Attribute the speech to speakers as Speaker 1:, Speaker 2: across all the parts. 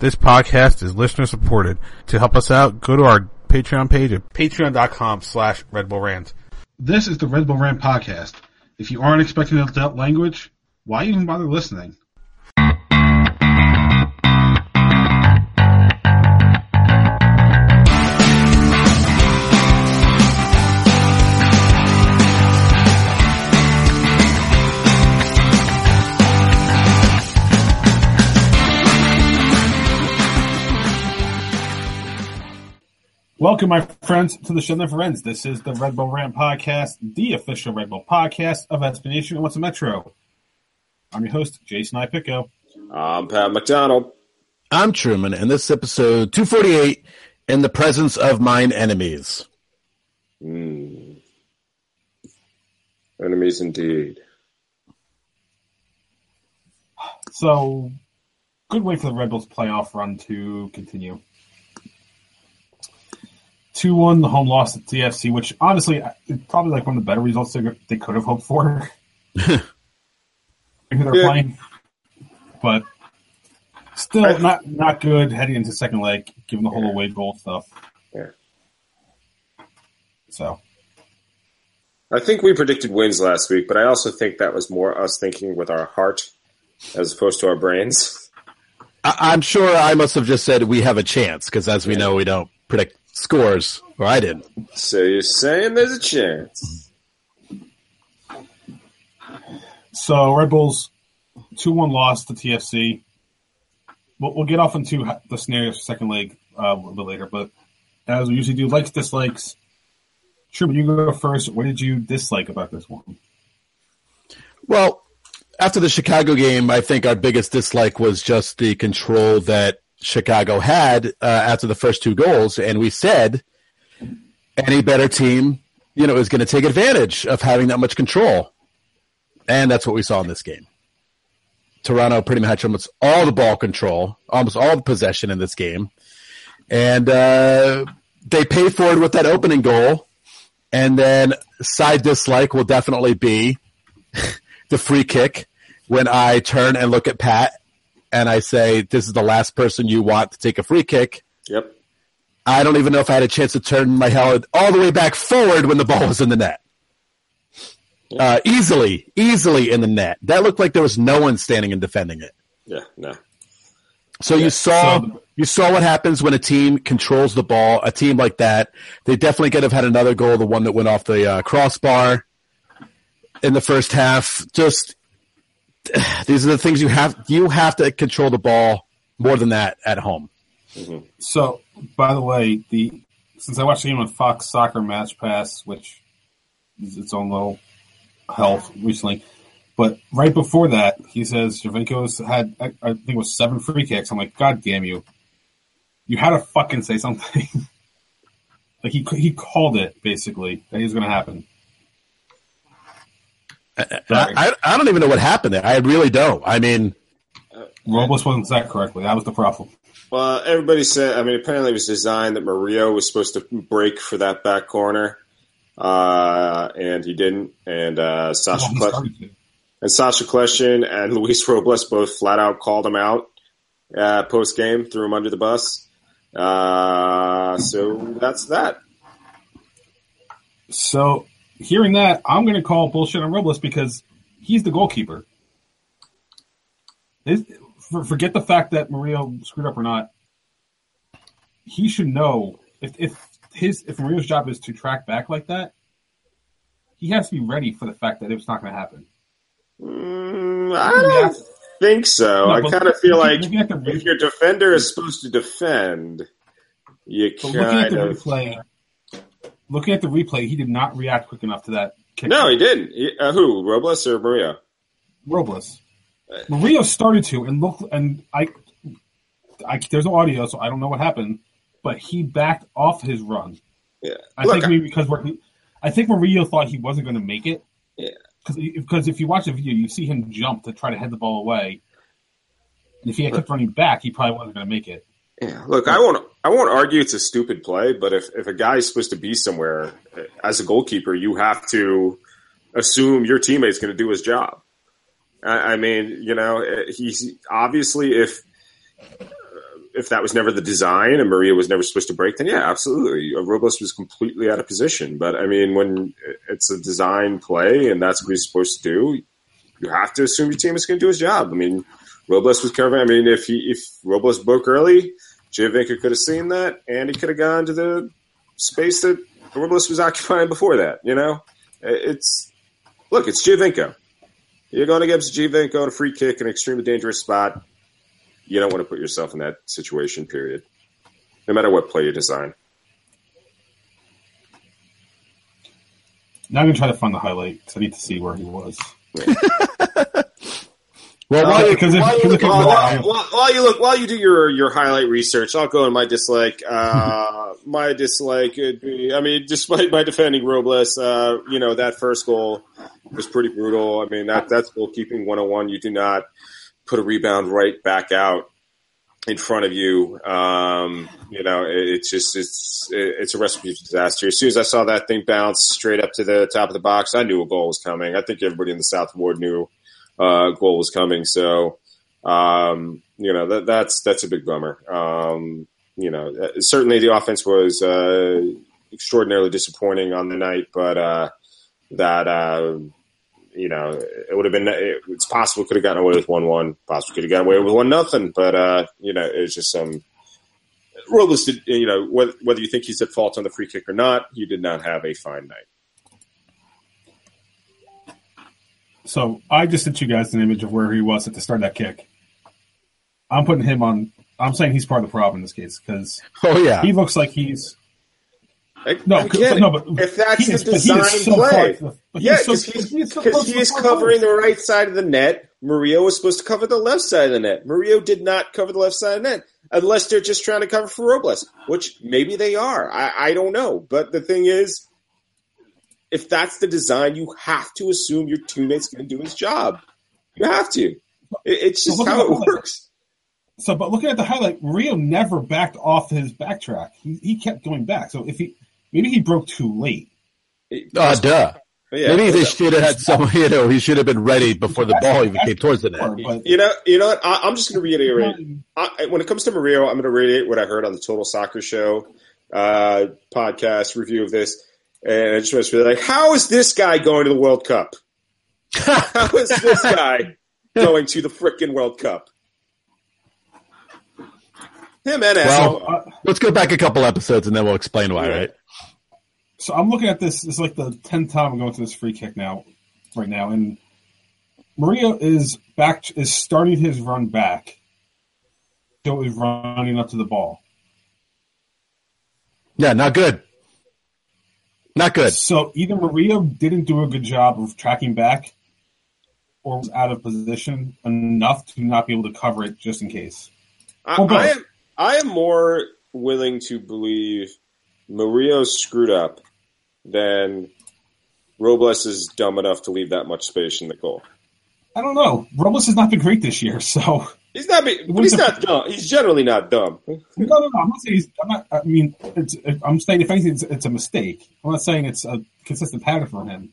Speaker 1: This podcast is listener supported. To help us out, go to our Patreon page at patreon.com slash Red Bull Rant. This is the Red Bull Rant podcast. If you aren't expecting adult language, why even bother listening? Welcome, my friends, to the show that never ends. This is the Red Bull Rant Podcast, the official Red Bull podcast of Explanation and What's a Metro. I'm your host, Jason Ipico.
Speaker 2: I'm Pat McDonald.
Speaker 3: I'm Truman, and this is episode 248 In the Presence of Mine Enemies.
Speaker 2: Mm. Enemies indeed.
Speaker 1: So, good way for the Red Bulls playoff run to continue. 2 1, the home loss at TFC, which honestly, probably like one of the better results they, they could have hoped for. who they're
Speaker 2: Yeah.
Speaker 1: playing. But still
Speaker 2: I-
Speaker 1: not not good heading into second leg, given the whole away goal stuff.
Speaker 2: Yeah.
Speaker 1: So,
Speaker 2: I think we predicted wins last week, but I also think that was more us thinking with our heart as opposed to our brains.
Speaker 3: I- I'm sure I must have just said we have a chance, because as we know, we don't predict scores, or I didn't.
Speaker 2: So you're saying there's a chance?
Speaker 1: so Red Bulls 2 1 loss to TFC. We'll, we'll get off into the scenarios for second leg uh, a little bit later, but as we usually do, likes, dislikes. Truman, you go first. What did you dislike about this one?
Speaker 3: Well, after the Chicago game, I think our biggest dislike was just the control that Chicago had uh, after the first two goals, and we said any better team, you know, is going to take advantage of having that much control, and that's what we saw in this game. Toronto pretty much almost all the ball control, almost all the possession in this game, and uh, they paid for it with that opening goal. And then side dislike will definitely be the free kick when I turn and look at Pat and I say, This is the last person you want to take a free kick.
Speaker 2: Yep.
Speaker 3: I don't even know if I had a chance to turn my head all the way back forward when the ball was in the net. Uh, easily, easily in the net. That looked like there was no one standing and defending it.
Speaker 2: Yeah. No.
Speaker 3: So you saw
Speaker 1: so-
Speaker 3: you saw what happens when a team controls the ball. A team like that, they definitely could have had another goal, the one that went off the uh, crossbar in the first half. Just these are the things you have you have to control the ball more than that at home. Mm-hmm.
Speaker 1: So, by the way, the since I watched the game on Fox Soccer Match Pass, which is its own little health recently, but right before that, he says Giovinco's had I, I think it was seven free kicks. I'm like, God damn you! You had to fucking say something. like he he called it basically that was going to happen.
Speaker 3: I, I, I don't even know what happened there. I really don't. I mean,
Speaker 1: Robles wasn't set correctly. That was the problem.
Speaker 2: Well, everybody said. I mean, apparently it was designed that Mario was supposed to break for that back corner, uh, and he didn't. And uh, Sasha
Speaker 1: Well, he
Speaker 2: Kle-
Speaker 1: started to.
Speaker 2: and Sacha Kljestan and Luis Robles both flat out called him out uh, post game, threw him under the bus. Uh, so that's that.
Speaker 1: So, hearing that, I'm going to call bullshit on Robles because he's the goalkeeper. His, for, forget the fact that Mario screwed up or not. He should know if, if his if Mario's job is to track back like that, he has to be ready for the fact that it's not going to happen.
Speaker 2: Mm, I don't think so.
Speaker 1: No,
Speaker 2: I kind of feel like
Speaker 1: looking at the
Speaker 2: if your defender is supposed to defend, you
Speaker 1: But looking at
Speaker 2: kind of.
Speaker 1: replay, looking at the replay, he did not react quick enough to that kick.
Speaker 2: No, he didn't. He, uh, who? Robles or Mario?
Speaker 1: Robles. Mario started to and look and I, I there's no audio, so I don't know what happened, but he backed off his run.
Speaker 2: Yeah.
Speaker 1: I
Speaker 2: Look,
Speaker 1: think maybe because we're, I think Mario thought he wasn't going to make it.
Speaker 2: Yeah.
Speaker 1: Because if you watch the video, you see him jump to try to head the ball away. And if he had kept running back, he probably wasn't going to make it.
Speaker 2: Yeah, look, I won't. I won't argue it's a stupid play, but if if a guy is supposed to be somewhere as a goalkeeper, you have to assume your teammate's going to do his job. I, I mean, you know, he's obviously if if that was never the design and Maria was never supposed to break, then yeah, absolutely. Robles was completely out of position. But I mean, when it's a design play and that's what he's supposed to do, you have to assume your team is going to do his job. I mean, Robles was covering. I mean, if he if Robles broke early, Giovinco could have seen that, and he could have gone to the space that Robles was occupying before that. You know, it's look, it's Giovinco. You're going against Giovinco on a free kick, in an extremely dangerous spot. You don't want to put yourself in that situation. Period. No matter what play you design.
Speaker 1: Now I'm gonna try to find the highlight because I need to see where he was.
Speaker 3: Well, while you,
Speaker 1: because if-
Speaker 3: while you look
Speaker 1: if-
Speaker 2: While, while, while you look, while you do your your highlight research, I'll go in my dislike. Uh, my dislike would be, I mean, despite my defending Robles, uh, you know that first goal was pretty brutal. I mean, that that's goalkeeping 101. You do not put a rebound right back out in front of you. Um, you know, it, it's just it's it, it's a recipe for disaster. As soon as I saw that thing bounce straight up to the top of the box, I knew a goal was coming. I think everybody in the South Ward knew uh, goal was coming. So, um, you know, that, that's that's a big bummer. Um, you know, uh, certainly the offense was uh, extraordinarily disappointing on the night, but uh, that uh, you know, it would have been. It's possible could have gotten away with one one. Possibly could have gotten away with one nothing. But uh, you know, it's just some. Robles you know, whether, whether you think he's at fault on the free kick or not, he did not have a fine night.
Speaker 1: So I just sent you guys an image of where he was at the start of that kick. I'm putting him on. I'm saying he's part of the problem in this case because
Speaker 3: oh yeah,
Speaker 1: he looks like he's no,
Speaker 2: again,
Speaker 1: but, no, but
Speaker 2: if that's
Speaker 1: he
Speaker 2: the
Speaker 1: is- he
Speaker 2: design
Speaker 1: so
Speaker 2: play,
Speaker 1: the-
Speaker 2: yeah, because he's,
Speaker 1: he is so
Speaker 2: 'cause
Speaker 1: close
Speaker 2: he
Speaker 1: to
Speaker 2: is covering the right side of the net. Murillo was supposed to cover the left side of the net. Murillo did not cover the left side of the net, unless they're just trying to cover for Robles, which maybe they are. I, I don't know. But the thing is, if that's the design, you have to assume your teammate's going to do his job. You have to. It, it's just how it works.
Speaker 1: So, but looking at the highlight, Rio never backed off his backtrack. He, he kept going back. So if he maybe he broke too late.
Speaker 3: uh, duh.
Speaker 2: Yeah.
Speaker 3: Maybe they should have had some. You know, he should have been ready before the ball even came towards the net.
Speaker 1: But
Speaker 2: You know, you know what? I, I'm just going to reiterate. I, when it comes to Murillo, I'm going to reiterate what I heard on the Total Soccer Show uh, podcast review of this, and I just want to be like, how is this guy going to the World Cup? How is this guy going to the frickin' World Cup? Him and
Speaker 3: Well,
Speaker 1: uh,
Speaker 3: Let's go back a couple episodes and then we'll explain why.
Speaker 2: Yeah.
Speaker 3: Right?
Speaker 1: so I'm looking at this. It's like the tenth time I'm going to this free kick now, right now, and Maria is back. Is starting his run back. Joe is running up to the ball.
Speaker 3: Yeah, not good. Not good.
Speaker 1: So either Maria didn't do a good job of tracking back, or was out of position enough to not be able to cover it just in case.
Speaker 2: I, I am I am more willing to believe Murillo screwed up than Robles is dumb enough to leave that much space in the goal.
Speaker 1: I don't know. Robles has not been great this year, so
Speaker 2: He's not. he's not dumb. He's generally not dumb.
Speaker 1: no, no, no. I'm not saying he's. I'm not. I mean, it's. I'm saying if anything, it's, it's a mistake. I'm not saying it's a consistent pattern for him.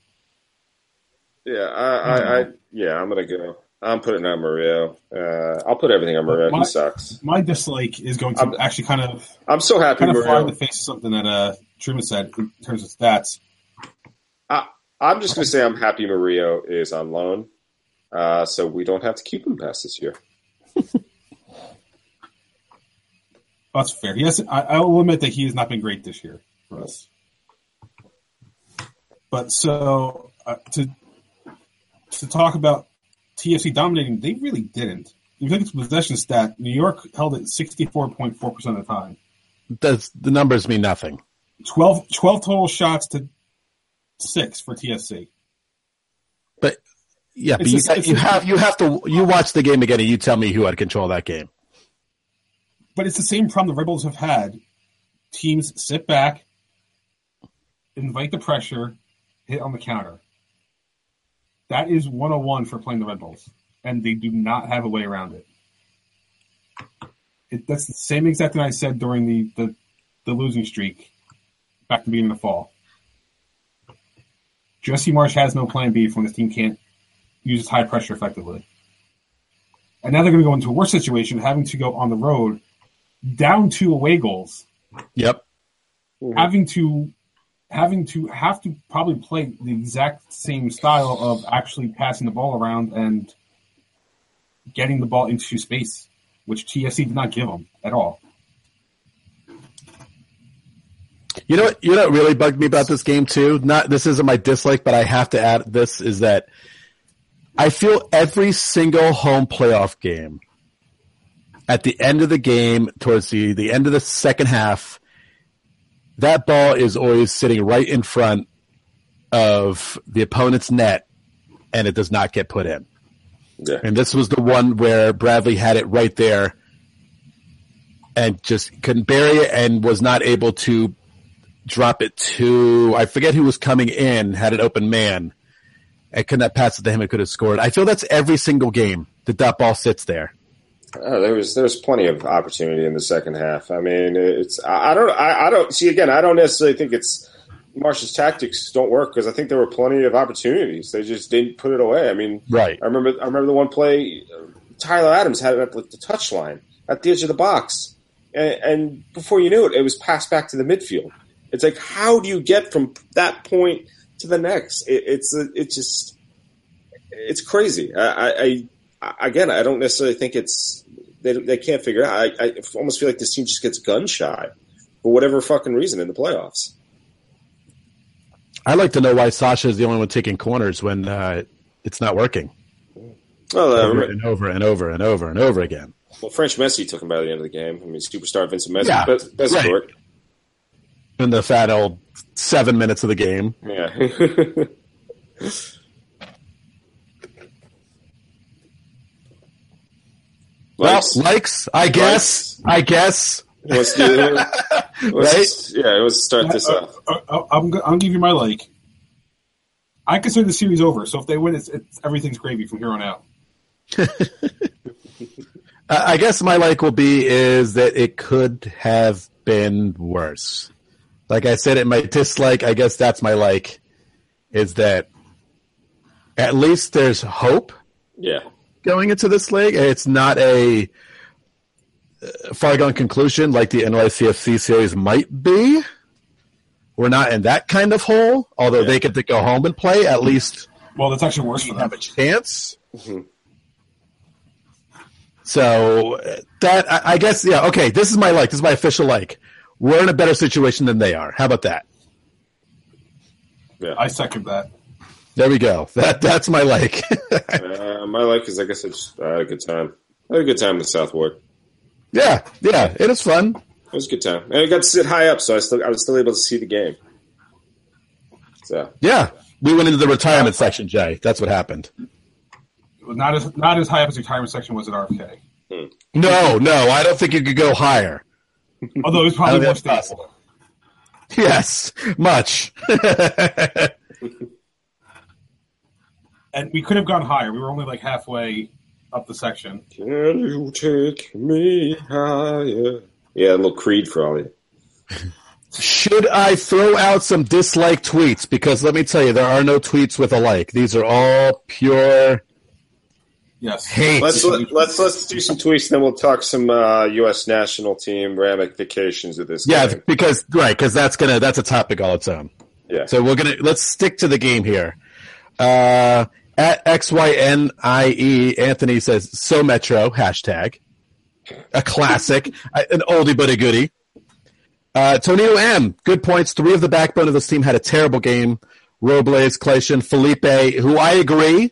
Speaker 2: Yeah, I, I, I yeah, I'm gonna go. I'm putting on Murillo. Uh, I'll put everything on Murillo.
Speaker 1: My-
Speaker 2: He sucks.
Speaker 1: My dislike is going to
Speaker 2: I'm-
Speaker 1: actually kind of
Speaker 2: I'm so happy
Speaker 1: kind of fly in the face of something that uh, Truman said in terms of stats.
Speaker 2: I, I'm just gonna say I'm happy Murillo is on loan, uh, so we don't have to keep him past this year.
Speaker 1: That's fair. Yes, I, I will admit that he has not been great this year for us. But so uh, to to talk about TFC dominating, they really didn't. If you look at the possession stat, New York held it sixty four point four percent of the time.
Speaker 3: Does the numbers mean nothing?
Speaker 1: 12, 12 total shots to six for TFC.
Speaker 3: But yeah, but you,
Speaker 1: it's
Speaker 3: you have you have to you watch the game again and you tell me who had control of that game.
Speaker 1: But it's the same problem the Rebels have had. Teams sit back, invite the pressure, hit on the counter. That is 101 for playing the Red Bulls, and they do not have a way around it. it that's the same exact thing I said during the, the, the losing streak back to the beginning of the fall. Jesse Marsch has no plan B for when this team can't use high pressure effectively. And now they're going to go into a worse situation, having to go on the road down two away goals,
Speaker 3: Yep. Mm-hmm.
Speaker 1: having to having to have to probably play the exact same style of actually passing the ball around and getting the ball into space, which TFC did not give them at all.
Speaker 3: You know what? You know what really bugged me about this game too. Not this isn't my dislike, but I have to add this is that I feel every single home playoff game at the end of the game, towards the the end of the second half, that ball is always sitting right in front of the opponent's net, and it does not get put in.
Speaker 2: Yeah.
Speaker 3: And this was the one where Bradley had it right there and just couldn't bury it and was not able to drop it to, I forget who was coming in, had an open man and could not pass it to him and could have scored. I feel that's every single game that that ball sits there.
Speaker 2: Oh, there was there was plenty of opportunity in the second half. I mean, it's I I don't I, I don't see again. I don't necessarily think it's Marsch's tactics don't work because I think there were plenty of opportunities. They just didn't put it away. I mean,
Speaker 3: Right.
Speaker 2: I remember I remember the one play uh, Tyler Adams had it at like the touch line at the edge of the box, and, and before you knew it, it was passed back to the midfield. It's like how do you get from that point to the next? It, it's a, it's just it's crazy. I, I, I again, I don't necessarily think it's they, they can't figure it out. I, I almost feel like this team just gets gun shy for whatever fucking reason in the playoffs.
Speaker 3: I'd like to know why Sacha is the only one taking corners when uh, it's not working
Speaker 2: Well, uh,
Speaker 3: over and over and over and over and over again.
Speaker 2: well, French Messi took him by the end of the game. I mean, superstar Vincent Messi,
Speaker 3: Yeah,
Speaker 2: best, best
Speaker 3: right. In the fat old seven minutes of the game.
Speaker 2: Yeah.
Speaker 3: Well,
Speaker 2: Likes.
Speaker 3: likes, I guess. I guess.
Speaker 2: Let's do let's- Yeah, let's start this
Speaker 1: Uh,
Speaker 2: off.
Speaker 1: uh, uh, I'm, go- I'll give you my like. I consider the series over, so if they win, it's, it's everything's gravy from here on out.
Speaker 3: Uh, I guess my like will be is that it could have been worse. Like I said, it my dislike. I guess that's my like. Is that at least there's hope
Speaker 2: Yeah.
Speaker 3: Going into this league. It's not a far-gone conclusion like the NYCFC series might be. We're not in that kind of hole, although
Speaker 2: Yeah.
Speaker 3: they get to go home and play. At least
Speaker 1: Well, that's actually worse for them.
Speaker 3: have a chance. So uh, that I, I guess yeah okay. This is my like. This is my official like. We're in a better situation than they are. How about that?
Speaker 2: Yeah.
Speaker 1: I second that.
Speaker 3: There we go. That that's my like.
Speaker 2: Uh, my life is, I guess, I just I had a good time. I had a good time with South Ward.
Speaker 3: yeah, yeah. It is fun.
Speaker 2: It was a good time, and I got to sit high up, so I still I was still able to see the game. So
Speaker 3: Yeah, we went into the retirement section, Jay. That's what happened.
Speaker 1: Not as not as high up as the retirement section was at RFK.
Speaker 3: No, no, I don't think you could go higher.
Speaker 1: Although it was probably more stable.
Speaker 3: Yes, much.
Speaker 1: And we could have gone higher. We were only like halfway up the section.
Speaker 2: can you take me higher? Yeah, a little Creed for all you.
Speaker 3: Should I throw out some dislike tweets? Because let me tell you, there are no tweets with a like. These are all pure
Speaker 1: Yes.
Speaker 3: hate.
Speaker 2: Let's let's let's do some tweets, then we'll talk some uh, U.S. national team ramifications of this.
Speaker 3: yeah,
Speaker 2: game.
Speaker 3: because right, because that's gonna that's a topic all its own.
Speaker 2: yeah.
Speaker 3: So we're gonna let's stick to the game here. Uh, at XYNIE, Anthony says, so Metro, hashtag. A classic, an oldie but a goodie. Uh, Tonino M, good points. Three of the backbone of this team had a terrible game. Robles, Clayton, Felipe, who I agree,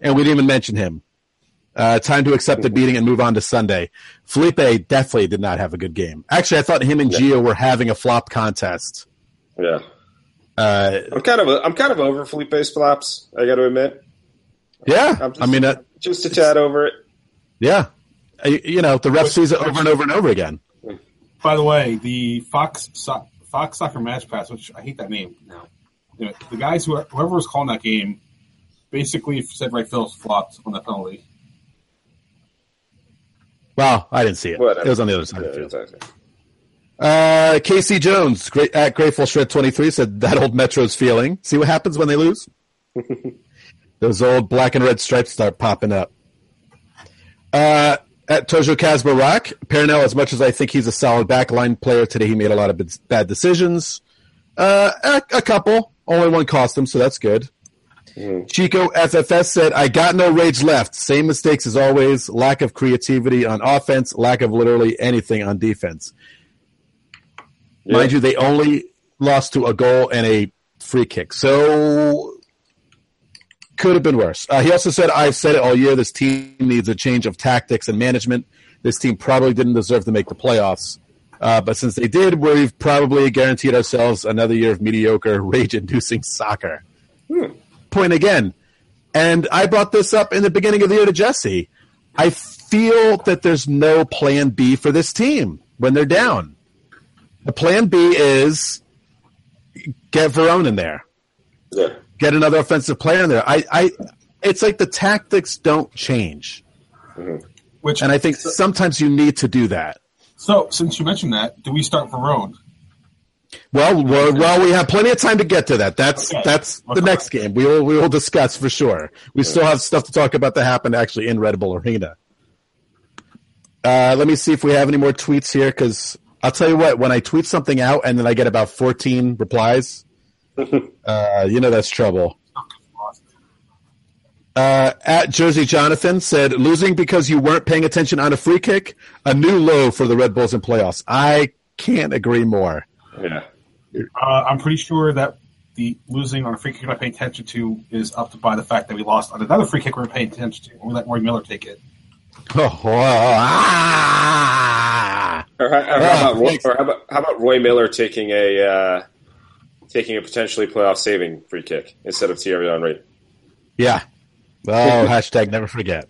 Speaker 3: and we didn't even mention him. Uh, time to accept the beating and move on to Sunday. Felipe definitely did not have a good game. Actually, I thought him and Gio were having a flop contest.
Speaker 2: yeah.
Speaker 3: Uh,
Speaker 2: I'm kind of I'm kind of over Felipe's flops. I got to admit,
Speaker 3: yeah,
Speaker 2: I'm just,
Speaker 3: I mean, uh,
Speaker 2: just a tad over it.
Speaker 3: Yeah. You know, the ref sees it over and over and over again.
Speaker 1: By the way, the Fox so- Fox Soccer Match Pass, which I hate that name now. You know, the guys who whoever was calling that game basically said Ray Phillips flopped on that penalty.
Speaker 3: Well, I didn't see it.
Speaker 2: Whatever.
Speaker 3: It was on the other side
Speaker 2: Yeah,
Speaker 3: of the field.
Speaker 2: exactly.
Speaker 3: Uh, Casey Jones great, at Grateful Shred 23 said that old Metro's feeling. See what happens when they lose? Those old black and red stripes start popping up. Uh, At Tojo Kazbarak, Pernell, as much as I think he's a solid backline player today, he made a lot of bad decisions. Uh, a, a couple. Only one cost him, so that's good. Mm. Chico FFS said, I got no rage left. Same mistakes as always. Lack of creativity on offense, lack of literally anything on defense. Yeah. Mind you, they only lost to a goal and a free kick. So could have been worse. Uh, he also said, I've said it all year. This team needs a change of tactics and management. This team probably didn't deserve to make the playoffs. Uh, but since they did, we've probably guaranteed ourselves another year of mediocre, rage inducing soccer. Hmm. Point again. And I brought this up in the beginning of the year to Jesse. I feel that there's no plan B for this team when they're down. The plan B is get Veron in there.
Speaker 2: Yeah.
Speaker 3: Get another offensive player in there. I, I it's like the tactics don't change. Mm-hmm. Which and I think sometimes you need to do that.
Speaker 1: So, since you mentioned that, do we start Veron?
Speaker 3: Well, well, well, we have plenty of time to get to that. That's okay. that's the next game. We will we will discuss for sure. We still have stuff to talk about that happened actually in Red Bull Arena. Uh, let me see if we have any more tweets here because I'll tell you what. When I tweet something out and then I get about fourteen replies, uh, you know that's trouble. Uh, at Jersey Jonathan said, losing because you weren't paying attention on a free kick, a new low for the Red Bulls in playoffs. I can't agree more.
Speaker 2: Yeah.
Speaker 1: Uh, I'm pretty sure that the losing on a free kick we're not paying attention to is up to by the fact that we lost on another free kick we are paying attention to. And we let Roy Miller take it.
Speaker 3: Oh, ah!
Speaker 2: Or, how, or how, about Roy, or how, about, how about Roy Miller taking a uh, taking a potentially playoff saving free kick instead of Thierry Henry?
Speaker 3: Yeah, Oh, hashtag never forget.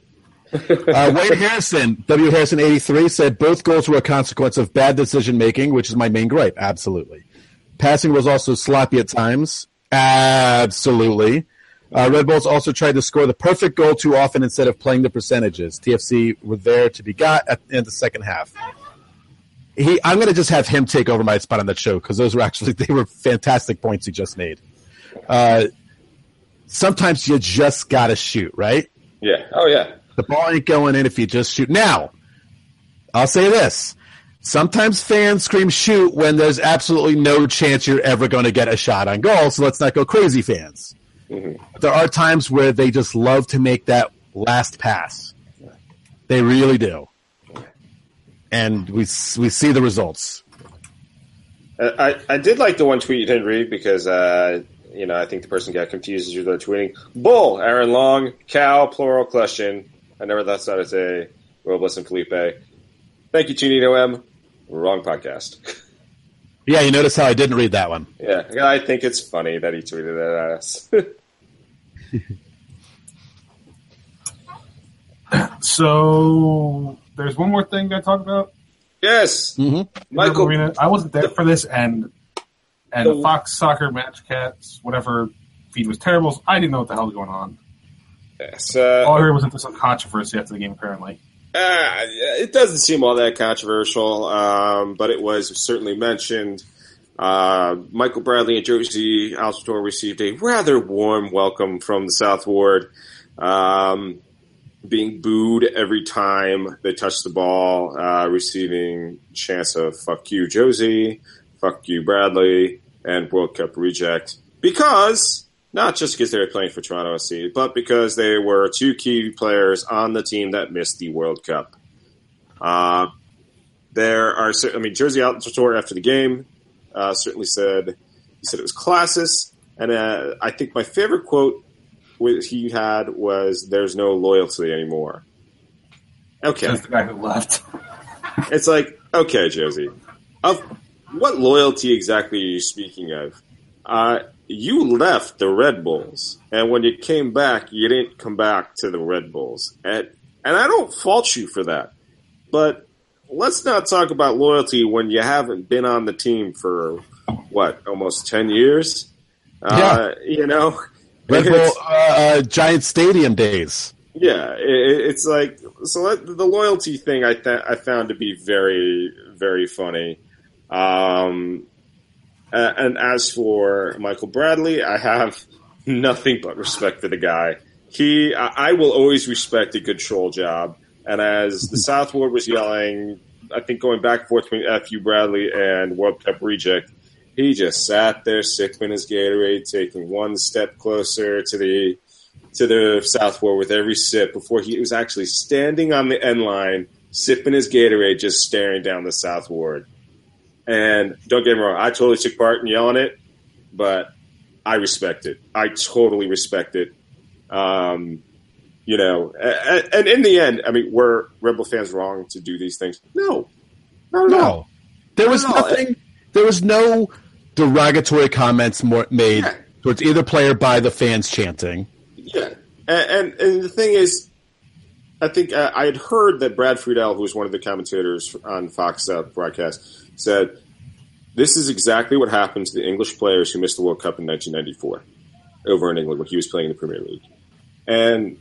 Speaker 3: Uh, Wayne Harrison, W. Harrison 83 said both goals were a consequence of bad decision making, which is my main gripe. Absolutely. Passing was also sloppy at times. Absolutely. Uh, Red Bulls also tried to score the perfect goal too often instead of playing the percentages. TFC were there to be got at the end of the second half. He, I'm going to just have him take over my spot on that show because those were actually they were fantastic points he just made. Uh, sometimes you just got to shoot, right?
Speaker 2: Yeah. Oh, yeah.
Speaker 3: The ball ain't going in if you just shoot. Now, I'll say this. Sometimes fans scream shoot when there's absolutely no chance you're ever going to get a shot on goal, so let's not go crazy, fans. Mm-hmm. There are times where they just love to make that last pass. They really do. And we, we see the results.
Speaker 2: I, I did like the one tweet you didn't read because uh, you know, I think the person got confused as you're tweeting. Bull, Aaron Long, cow, plural question. I never thought that as a Robles and Felipe. Thank you, Chinito M. Wrong podcast.
Speaker 3: Yeah, you notice how I didn't read that one.
Speaker 2: Yeah, I think it's funny that he tweeted it at
Speaker 1: us. so there's one more thing to talk about.
Speaker 2: Yes,
Speaker 3: mm-hmm.
Speaker 1: Michael. Arena. I wasn't there for this, and and the Fox Soccer Match Cats, whatever feed was terrible. So I didn't know what the hell was going on.
Speaker 2: Yes, uh,
Speaker 1: all I heard was that there's some controversy after the game, apparently.
Speaker 2: Uh, it doesn't seem all that controversial, um, but it was certainly mentioned. Uh, Michael Bradley and Jozy Altidore received a rather warm welcome from the South Ward, um, being booed every time they touch the ball, uh, receiving chance of "fuck you, Jozy," "fuck you, Bradley," and World Cup reject because not just because they were playing for Toronto FC, but because they were two key players on the team that missed the World Cup. Uh, there are, I mean, Jozy Altidore after the game uh, certainly said he said it was classist, and uh, I think my favorite quote he had was, "There's no loyalty anymore." Okay,
Speaker 1: that's the guy who left.
Speaker 2: it's like, okay, Jozy, of what loyalty exactly are you speaking of? Uh, you left the Red Bulls, and when you came back, you didn't come back to the Red Bulls, and and I don't fault you for that. But let's not talk about loyalty when you haven't been on the team for what almost ten years. Yeah. Uh, you know,
Speaker 3: Red Bull uh, uh, Giant Stadium days.
Speaker 2: Yeah, it, it's like so. That, the loyalty thing I th- I found to be very very funny. Um, and as for Michael Bradley, I have nothing but respect for the guy. He, I will always respect a good troll job. And as the South Ward was yelling, I think going back and forth between F.U. Bradley and World Cup Reject, he just sat there sipping his Gatorade, taking one step closer to the to the South Ward with every sip before he was actually standing on the end line, sipping his Gatorade, just staring down the South Ward. And don't get me wrong, I totally took part in yelling it, but I respect it. I totally respect it. Um, you know, and, and, in the end, I mean, were Rebel fans wrong to do these things? No,
Speaker 3: no, no. There was nothing. There was no derogatory comments more made yeah. towards either player by the fans chanting.
Speaker 2: Yeah, and and, and the thing is, I think uh, I had heard that Brad Friedel, who was one of the commentators on Fox uh, broadcast, said this is exactly what happened to the English players who missed the World Cup in 1994 over in England when he was playing in the Premier League. And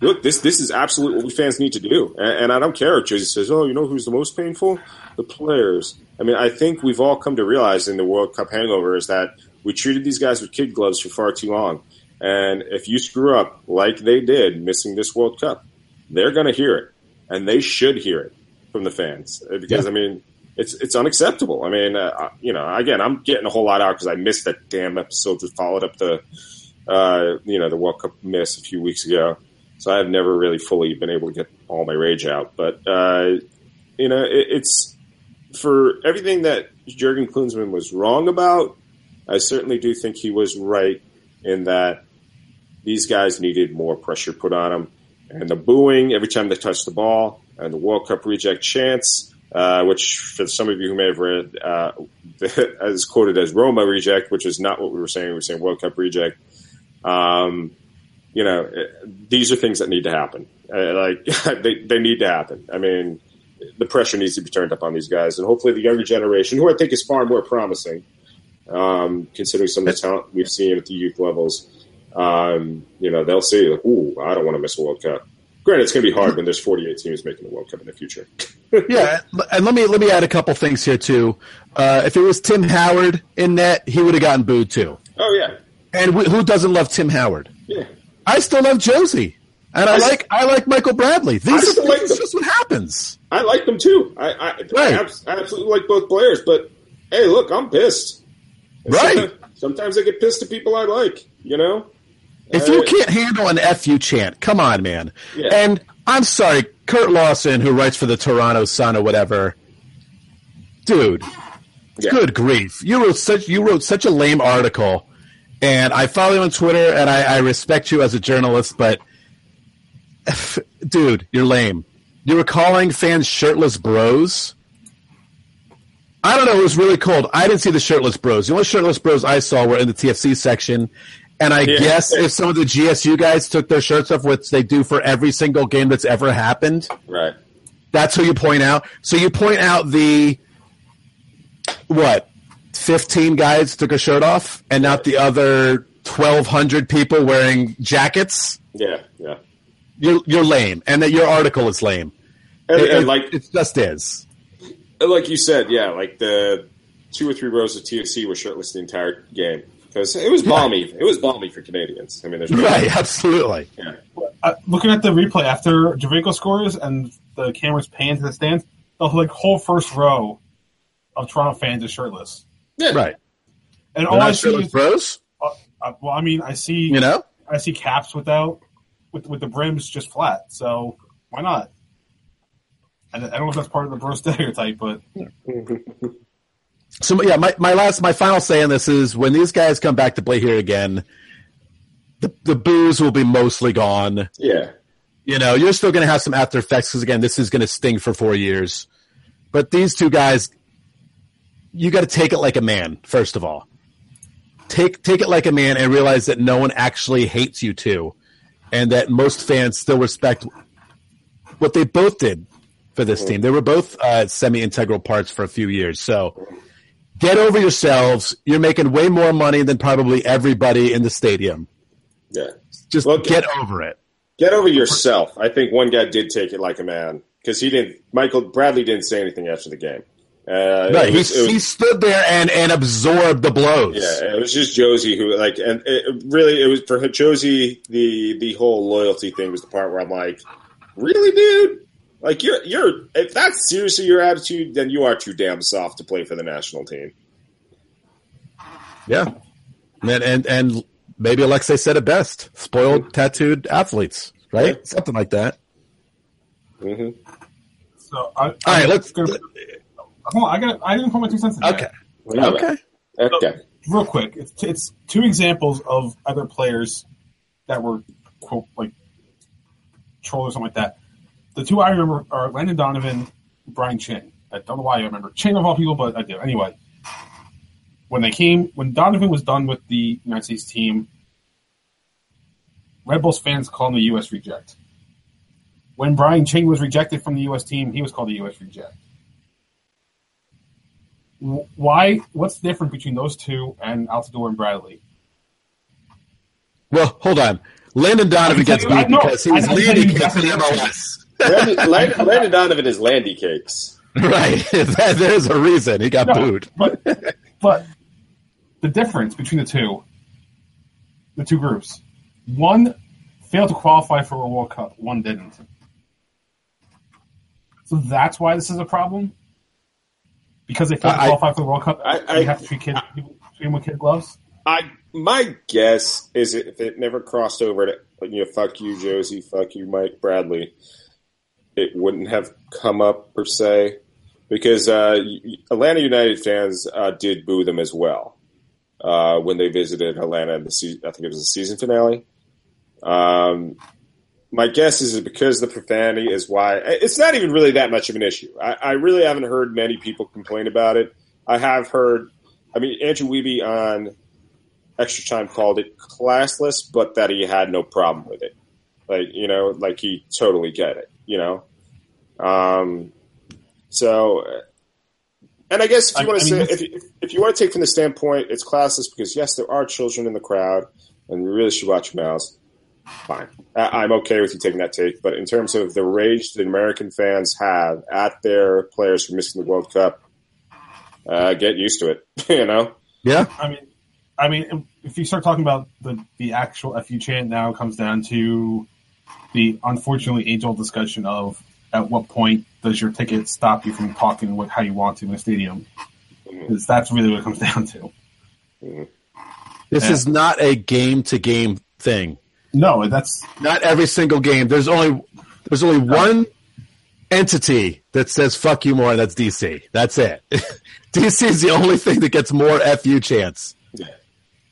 Speaker 2: look, this this is absolutely what we fans need to do. And, and I don't care if Jozy says, "Oh, you know who's the most painful? The players." I mean, I think we've all come to realize in the World Cup hangover is that we treated these guys with kid gloves for far too long. And if you screw up like they did, missing this World Cup, they're going to hear it, and they should hear it from the fans because yeah. I mean it's it's unacceptable. I mean, uh, you know, again, I'm getting a whole lot out because I missed that damn episode that followed up the, uh, you know, the World Cup miss a few weeks ago. So I've never really fully been able to get all my rage out. But uh, you know, it, it's for everything that Jurgen Klinsmann was wrong about. I certainly do think he was right in that these guys needed more pressure put on them, and the booing every time they touched the ball, and the World Cup reject chants uh, which for some of you who may have read uh, is quoted as Roma reject, which is not what we were saying. We were saying World Cup reject. Um, you know, these are things that need to happen. Uh, like they, they need to happen. I mean, the pressure needs to be turned up on these guys, and hopefully the younger generation, who I think is far more promising, um, considering some of the talent we've seen at the youth levels, um, you know, they'll see, like, "Ooh, I don't want to miss a World Cup." Granted, it's going to be hard when there's 48 teams making the World Cup in the future.
Speaker 3: yeah, and let me let me add a couple things here too. Uh, if it was Tim Howard in net, he would have gotten booed too.
Speaker 2: Oh yeah,
Speaker 3: and who doesn't love Tim Howard?
Speaker 2: Yeah,
Speaker 3: I still love Jozy, and I, I like I like Michael Bradley. These are like just what happens.
Speaker 2: I like them too. I I, right. I, I absolutely like both players, but hey, look, I'm pissed.
Speaker 3: right. Sometimes,
Speaker 2: sometimes I get pissed at people I like. You know.
Speaker 3: If you uh, can't handle an "fu" chant, come on, man. Yeah. And I'm sorry, Kurt Larson, who writes for the Toronto Sun or whatever, dude. Yeah. Good grief! You wrote such you wrote such a lame article, and I follow you on Twitter, and I, I respect you as a journalist, but dude, you're lame. You were calling fans shirtless bros. I don't know. It was really cold. I didn't see the shirtless bros. The only shirtless bros I saw were in the TFC section, and I yeah. guess if some of the GSU guys took their shirts off, which they do for every single game that's ever happened,
Speaker 2: right?
Speaker 3: That's who you point out. So you point out the what? Fifteen guys took a shirt off, and not the other twelve hundred people wearing jackets.
Speaker 2: Yeah, yeah.
Speaker 3: You're you're lame, and that your article is lame.
Speaker 2: And, it, and like
Speaker 3: it just is.
Speaker 2: Like you said, yeah. Like the two or three rows of TFC were shirtless the entire game because it was balmy. It was balmy for Canadians. I mean, there's
Speaker 3: right, absolutely.
Speaker 1: Yeah. Uh, looking at the replay after Giovinco scores and the cameras pan to the stands, the like whole first row of Toronto fans is shirtless.
Speaker 3: Yeah, right.
Speaker 1: And They're all I see is
Speaker 3: bros.
Speaker 1: Uh, uh, well, I mean, I see
Speaker 3: you know,
Speaker 1: I see caps without with with the brims just flat. So why not? I don't know if that's part of the bro stereotype, but
Speaker 3: so yeah, my, my last my final say on this is when these guys come back to play here again, the the booze will be mostly gone.
Speaker 2: Yeah.
Speaker 3: You know, you're still going to have some after effects because again, this is going to sting for four years. But these two guys, you got to take it like a man. First of all, take take it like a man and realize that no one actually hates you too, and that most fans still respect what they both did for this team. They were both uh, semi-integral parts for a few years. So get over yourselves. You're making way more money than probably everybody in the stadium.
Speaker 2: Yeah.
Speaker 3: Just get over it.
Speaker 2: Get over yourself. I think one guy did take it like a man because he didn't. Michael Bradley didn't say anything after the game.
Speaker 3: Uh, right, was, he, was, he stood there and, and absorbed the blows.
Speaker 2: Yeah, it was just Jozy who like, and it, really, it was for Jozy. the the whole loyalty thing was the part where I'm like, Really, dude? Like you're you're if that's seriously your attitude, then you are too damn soft to play for the national team.
Speaker 3: Yeah, and and, and maybe Alexei said it best: spoiled, tattooed athletes, right?
Speaker 2: Yeah.
Speaker 3: Something like that.
Speaker 2: hmm
Speaker 1: So, I,
Speaker 3: All right, let's.
Speaker 1: Hold on, I got. I didn't put my two cents in. yet.
Speaker 3: Okay,
Speaker 2: Okay.
Speaker 3: okay.
Speaker 2: Okay.
Speaker 1: real quick, it's, it's two examples of other players that were quote like troll or something like that. The two I remember are Landon Donovan, Brian Ching. I don't know why I remember Ching of all people, but I do anyway. When they came, when Donovan was done with the United States team, Red Bulls fans called him the U.S. reject. When Brian Ching was rejected from the U.S. team, he was called the U.S. reject. Wh- Why? What's the difference between those two and Altidore and Bradley?
Speaker 3: Well, hold on. Landon Donovan gets
Speaker 1: can
Speaker 3: beat
Speaker 1: know.
Speaker 3: because he's
Speaker 1: I can tell
Speaker 3: leading
Speaker 1: you
Speaker 3: in
Speaker 1: that's-
Speaker 3: MLS.
Speaker 2: Landon, Landon, Landon Donovan is Landy Cakes.
Speaker 3: Right. There's a reason he got
Speaker 1: No,
Speaker 3: booed.
Speaker 1: but but the difference between the two, the two groups, one failed to qualify for a World Cup, one didn't. So that's why this is a problem. Because they failed to
Speaker 3: I-
Speaker 1: qualify for the World Cup,
Speaker 2: I-
Speaker 1: they
Speaker 2: I-
Speaker 1: have to treat kids treat them with kid gloves.
Speaker 2: I my guess is if it never crossed over to you know fuck you Jozy, fuck you Mike Bradley, it wouldn't have come up per se because uh, Atlanta United fans uh, did boo them as well uh, when they visited Atlanta in the se- I think it was the season finale. Um, my guess is because the profanity is why it's not even really that much of an issue. I, I really haven't heard many people complain about it. I have heard, I mean, Andrew Wiebe on Extra Time called it classless, but that he had no problem with it. Like, you know, like he totally get it, you know? Um, so, and I guess if you want to say, if, if, if you want to take from the standpoint, it's classless because yes, there are children in the crowd and we really should watch your mouths. Fine. I, I'm okay with you taking that take, but in terms of the rage that American fans have at their players for missing the World Cup, uh, get used to it, you know?
Speaker 3: Yeah.
Speaker 1: I mean, I mean, if you start talking about the the actual FU chant, now it comes down to the unfortunately age old discussion of at what point does your ticket stop you from talking with how you want to in a stadium? Because that's really what it comes down to.
Speaker 3: This
Speaker 1: Yeah.
Speaker 3: is not a game to game thing.
Speaker 1: No, that's
Speaker 3: Not every single game. There's only there's only one entity that says "fuck you" more, and that's DC. That's it. DC is the only thing that gets more "fu" chance.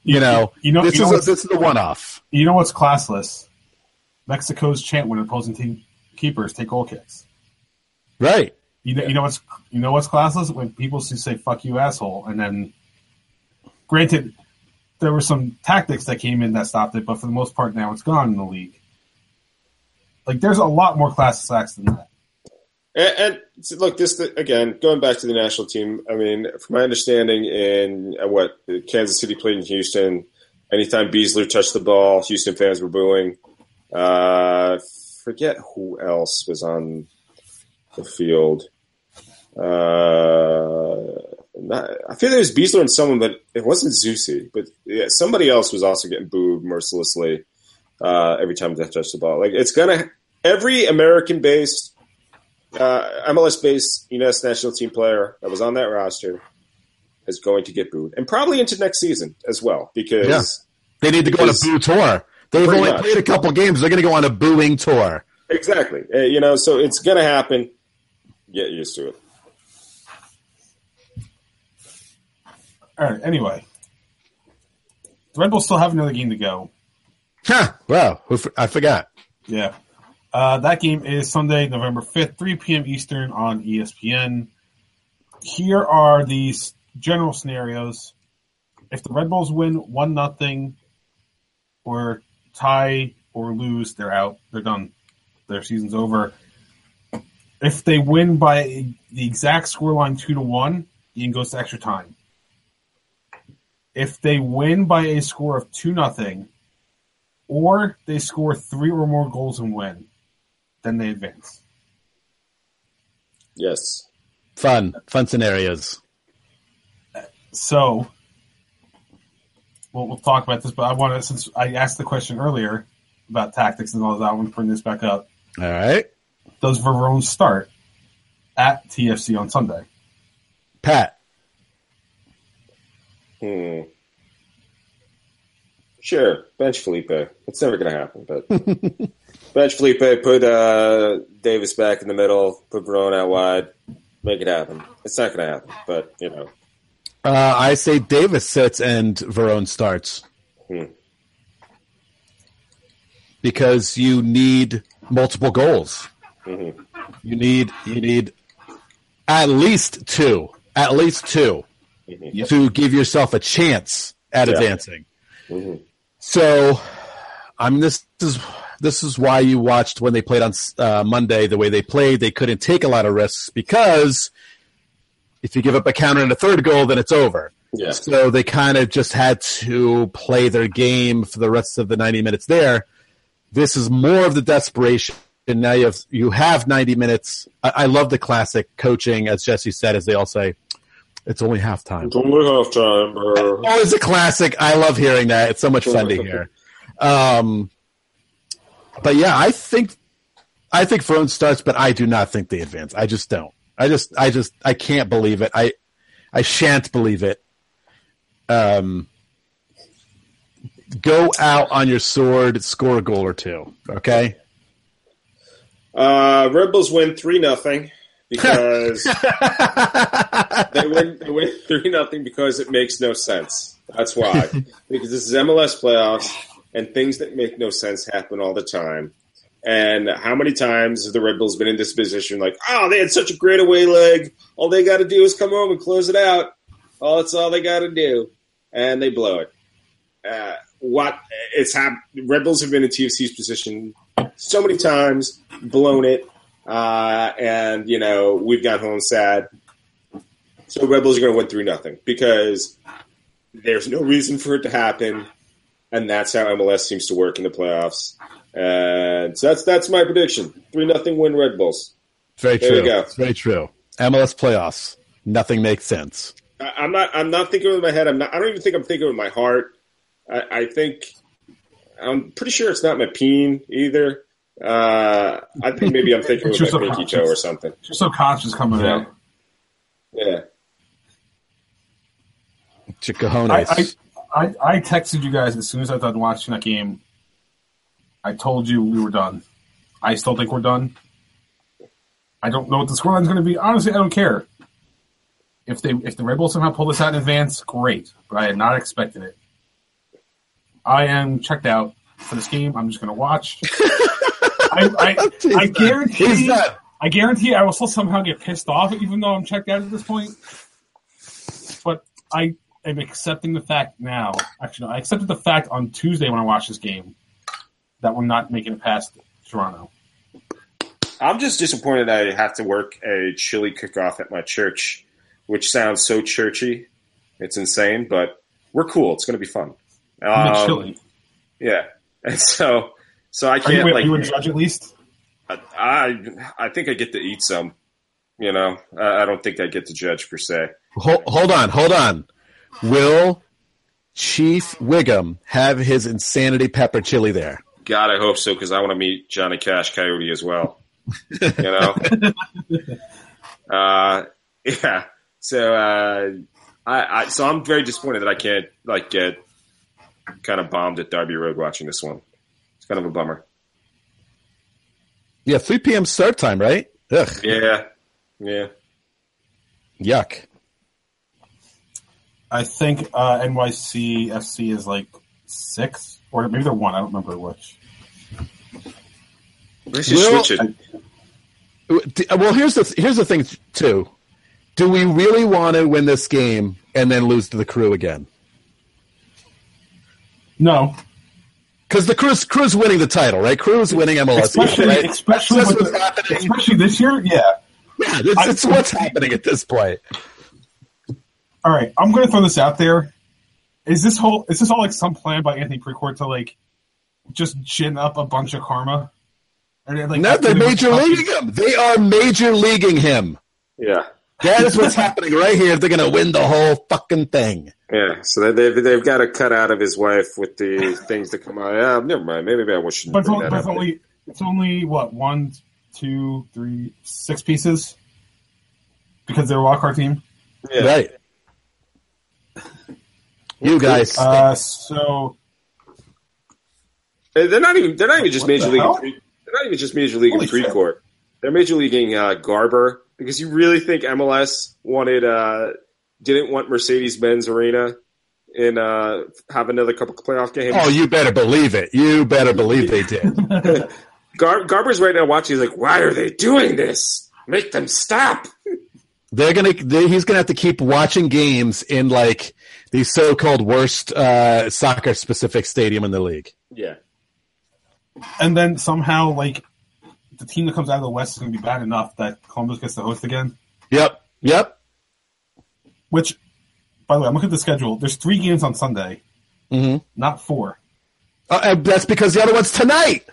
Speaker 3: You know,
Speaker 1: you know,
Speaker 3: this
Speaker 1: you know
Speaker 3: is a, this is the one off.
Speaker 1: you know what's classless? Mexico's chant when opposing team keepers take goal kicks.
Speaker 3: Right.
Speaker 1: You know, you know what's you know what's classless when people say "fuck you, asshole," and then, granted, there were some tactics that came in that stopped it, but for the most part, now it's gone in the league. Like, there's a lot more classless acts than that.
Speaker 2: And, and look, this again, going back to the national team. I mean, from my understanding, in uh, what Kansas City played in Houston, anytime Besler touched the ball, Houston fans were booing. Uh, forget who else was on the field. Uh, I feel there was Besler and someone, but it wasn't Zusi. But yeah, somebody else was also getting booed mercilessly uh, every time they touched the ball. Like it's gonna every American-based uh, MLS-based U.S. national team player that was on that roster is going to get booed, and probably into next season as well, because
Speaker 3: Yeah. They need to go on a boo tour. They've only
Speaker 2: much.
Speaker 3: played a couple games. They're going to go on a booing tour.
Speaker 2: exactly, Uh, you know, so it's going to happen. Get used to it.
Speaker 1: All right. Anyway, the Red Bulls still have another game to go.
Speaker 3: Huh. Wow. I forgot.
Speaker 1: Yeah. Uh, that game is Sunday, November 5th, 3 p.m. Eastern on ESPN. Here are these general scenarios. If the Red Bulls win 1 nothing, or tie or lose, they're out. They're done. Their season's over. If they win by the exact scoreline 2 to 1, the game goes to extra time. If they win by a score of 2 nothing, or they score three or more goals and win, then they advance.
Speaker 2: Yes.
Speaker 3: Fun. Fun scenarios.
Speaker 1: So, we'll, we'll talk about this, but I want to, since I asked the question earlier about tactics and all that, I want to bring this back up.
Speaker 3: All right.
Speaker 1: does Veron start at TFC on Sunday?
Speaker 3: Pat.
Speaker 2: Hmm. Sure, bench Felipe. It's never going to happen, but bench Felipe. Put uh, Davis back in the middle. Put Veron out wide. Make it happen. It's not going to happen, but you know.
Speaker 3: Uh, I say Davis sits and Veron starts.
Speaker 2: Hmm.
Speaker 3: Because you need multiple goals.
Speaker 2: Mhm.
Speaker 3: You need you need at least two, at least 2
Speaker 1: Yep.
Speaker 3: to give yourself a chance at
Speaker 2: Yeah.
Speaker 3: advancing.
Speaker 2: Mhm.
Speaker 3: So, I'm this is this is why you watched when they played on uh, Monday the way they played. They couldn't take a lot of risks because if you give up a counter and a third goal, then it's over.
Speaker 2: Yeah.
Speaker 3: So they kind of just had to play their game for the rest of the 90 minutes there. This is more of the desperation. And now you have, you have 90 minutes. I, I love the classic coaching, as Jesse said, as they all say, it's only halftime.
Speaker 2: It's only halftime, bro.
Speaker 3: Oh, it's a classic. I love hearing that. It's so much fun to hear. Um, but yeah, I think I think Veron starts, but I do not think they advance. I just don't. I just I just I can't believe it. I I shan't believe it. Um, go out on your sword, score a goal or two. Okay.
Speaker 2: Uh, Red Bulls win three nothing because they win. They win three nothing because it makes no sense. That's why. because this is MLS playoffs, and things that make no sense happen all the time. And how many times have the Red Bulls been in this position? Like, oh, they had such a great away leg. All they got to do is come home and close it out. Oh, that's all they got to do, and they blow it. Uh, what it's happened? Red Bulls have been in TFC's position so many times, blown it, uh, and you know we've gone home sad. So Red Bulls are going to win three nothing because there's no reason for it to happen, and that's how MLS seems to work in the playoffs. And so that's that's my prediction: three nothing win Red Bulls.
Speaker 3: Very
Speaker 2: There
Speaker 3: true.
Speaker 2: you go.
Speaker 3: It's very true. MLS playoffs. Nothing makes sense.
Speaker 2: I, I'm not I'm not thinking with my head. I'm not. I don't even think I'm thinking with my heart. I, I think I'm pretty sure it's not my peen either. Uh, I think maybe I'm thinking with
Speaker 1: It's
Speaker 2: my
Speaker 1: your
Speaker 2: pinky
Speaker 1: subconscious.
Speaker 2: toe or something.
Speaker 1: Your subconscious coming
Speaker 2: Yeah.
Speaker 1: out.
Speaker 2: Yeah.
Speaker 3: Chicajones.
Speaker 1: I, I, I, I texted you guys as soon as I done watching that game. I told you we were done. I still think we're done. I don't know what the scoreline's going to be. Honestly, I don't care. If they if the Red Bulls somehow pull this out in advance, great. But I had not expected it. I am checked out for this game. I'm just going to watch. I, I, I guarantee.
Speaker 3: He's.
Speaker 1: I guarantee I will still somehow get pissed off, even though I'm checked out at this point. But I am accepting the fact now. Actually, no, I accepted the fact on Tuesday when I watched this game that we're not making it past Toronto.
Speaker 2: I'm just disappointed I have to work a chili cook-off at my church, which sounds so churchy. It's insane, but we're cool. It's going to be fun.
Speaker 1: I'm
Speaker 2: Um,
Speaker 1: chilly.
Speaker 2: Yeah, and so so I can't
Speaker 1: wait, are
Speaker 2: like
Speaker 1: you a judge at least?
Speaker 2: I I think I get to eat some. You know, I, I don't think I get to judge per se.
Speaker 3: Hold, hold on, hold on. Will Chief Wiggum have his insanity pepper chili there?
Speaker 2: God, I hope so because I want to meet Johnny Cash Coyote as well. you know, uh, yeah. So uh, I, I so I'm very disappointed that I can't like get kind of bombed at Derby Road watching this one. It's kind of a bummer.
Speaker 3: Yeah, 3 p.m. start time, right? Ugh,
Speaker 2: Yeah, yeah.
Speaker 3: yuck.
Speaker 1: I think uh, NYC FC is like six, or maybe they're one. I don't remember which.
Speaker 2: Let's just
Speaker 3: Will-
Speaker 2: switch it.
Speaker 3: Well, here's the here's the thing too. Do we really want to win this game and then lose to the crew again?
Speaker 1: No,
Speaker 3: Because the crew's crew's winning the title, right? Crew's winning MLS,
Speaker 1: especially
Speaker 3: right?
Speaker 1: especially,
Speaker 3: That's
Speaker 1: with
Speaker 3: what's
Speaker 1: the-
Speaker 3: happening.
Speaker 1: especially this year. Yeah.
Speaker 3: Yeah, it's, it's what's happening at this point.
Speaker 1: All right, I'm going to throw this out there. Is this whole is this all like some plan by Anthony Precourt to like just gin up a bunch of karma? And like,
Speaker 3: No, they're
Speaker 1: the-
Speaker 3: major leaguing him. They are major leaguing him.
Speaker 2: Yeah,
Speaker 3: That is what's happening right here. They're going to win the whole fucking thing.
Speaker 2: yeah. So they- they've they've got to cut out of his wife with the things that come out. Yeah, never mind. Maybe I shouldn't
Speaker 1: But it's
Speaker 2: bring
Speaker 1: only,
Speaker 2: that
Speaker 1: but it's
Speaker 2: up.
Speaker 1: only it's only what one, two, three, six pieces because they're a wild card team.
Speaker 2: Yeah.
Speaker 3: Right. You guys.
Speaker 1: Uh, so
Speaker 2: They're not even. They're not even just
Speaker 1: What
Speaker 2: major
Speaker 1: the
Speaker 2: league.
Speaker 1: hell?
Speaker 2: Pre, they're not even just major league
Speaker 1: Holy
Speaker 2: in Precourt. They're major leaguing uh, Garber because you really think MLS wanted uh, didn't want Mercedes Benz Arena and uh, have another couple playoff games.
Speaker 3: oh, you better believe it. You better believe they did.
Speaker 2: Gar- Garber's right now watching. He's like, why are they doing this? Make them stop.
Speaker 3: They're gonna. They, he's gonna have to keep watching games in like the so-called worst uh, soccer-specific stadium in the league.
Speaker 2: Yeah.
Speaker 1: and then somehow like the team that comes out of the West is going to be bad enough that Columbus gets to host again.
Speaker 3: Yep. Yep.
Speaker 1: Which, by the way, I'm looking at the schedule. There's three games on Sunday,
Speaker 3: hmm
Speaker 1: not four.
Speaker 3: Uh, and that's because the other one's tonight,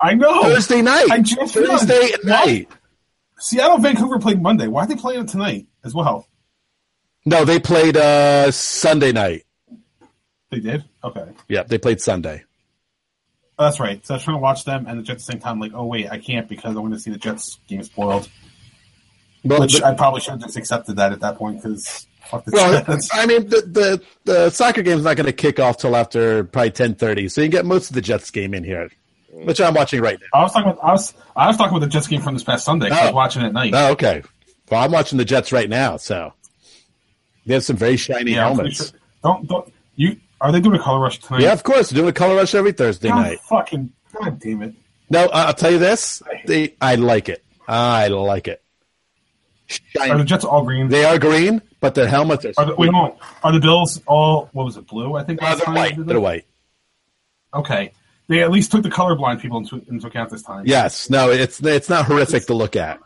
Speaker 1: I know.
Speaker 3: Thursday night,
Speaker 1: I just
Speaker 3: Thursday night.
Speaker 1: Seattle, Vancouver played Monday. Why are they playing it tonight as well?
Speaker 3: No, they played uh, Sunday night.
Speaker 1: They did. Okay,
Speaker 3: Yep, they played Sunday.
Speaker 1: Oh, that's right. So I was trying to watch them and the Jets at the same time. Like, oh wait, I can't because I want to see the Jets game spoiled.
Speaker 3: Well,
Speaker 1: Which
Speaker 3: the-
Speaker 1: I probably should have just accepted that at that point because fuck the
Speaker 3: well,
Speaker 1: Jets.
Speaker 3: I mean, the, the the soccer game's not going to kick off till after probably ten thirty, so you can get most of the Jets game in here, which I'm watching right now.
Speaker 1: I was talking about I was I was talking about the Jets game from this past Sunday. 'cause I was
Speaker 3: Oh.
Speaker 1: watching it at night.
Speaker 3: Oh, okay. Well, I'm watching the Jets right now, so they have some very shiny
Speaker 1: Yeah,
Speaker 3: helmets.
Speaker 1: sure- Don't don't you? Are they doing a color rush tonight?
Speaker 3: Yeah, of course. They're doing a color rush every Thursday
Speaker 1: God
Speaker 3: night.
Speaker 1: fucking god damn it!
Speaker 3: No, uh, I'll tell you this. They, I like it. I like it.
Speaker 1: Are the
Speaker 3: Shiny.
Speaker 1: Jets all green?
Speaker 3: They are green, but their helmets are.
Speaker 1: Are the, wait, hold on. Are the Bills all what was it? Blue? I think. Last
Speaker 3: they're
Speaker 1: time
Speaker 3: white.
Speaker 1: they
Speaker 3: They're
Speaker 1: it?
Speaker 3: white.
Speaker 1: Okay, they at least took the colorblind people into, into account this time.
Speaker 3: Yes. No, it's it's not horrific to look at.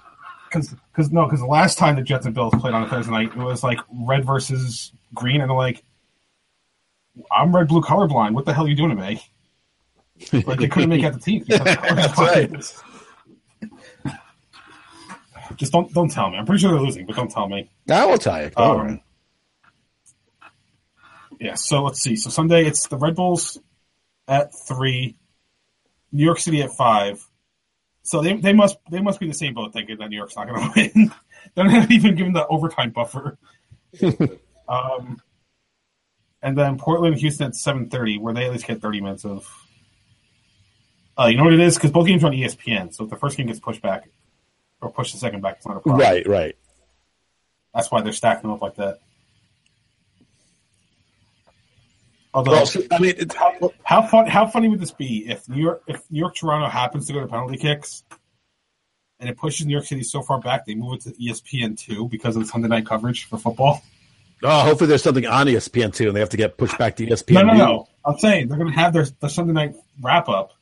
Speaker 1: because no, because the last time the Jets and Bills played on a Thursday night, it was like red versus green, and they're like, I'm red blue colorblind. What the hell are you doing to me? Like they couldn't make out the teeth.
Speaker 3: That's
Speaker 1: colorblind. Just don't don't tell me. I'm pretty sure they're losing, but don't tell me.
Speaker 3: I will tell you. Don't
Speaker 1: Um,
Speaker 3: worry.
Speaker 1: Yeah. So let's see. So Sunday it's the Red Bulls at three, New York City at five. So they they must they must be in the same boat thinking that New York's not going to win. They're not even given the overtime buffer. um, and then Portland, Houston at seven thirty, where they at least get thirty minutes of. Uh, you know what it is? Because both games are on ESPN, so if the first game gets pushed back or pushed the second back, it's not a problem.
Speaker 3: Right. Right.
Speaker 1: That's why they're stacking them up like that. Although,
Speaker 3: Well, I mean,
Speaker 1: how, how fun how funny would this be if New York if New York Toronto happens to go to penalty kicks and it pushes New York City so far back they move it to ESPN two because of the Sunday night coverage for football?
Speaker 3: Oh, hopefully there's something on ESPN too, and they have to get pushed back to ESPN.
Speaker 1: No, no, no. I'm saying they're going to have their, their Sunday night wrap up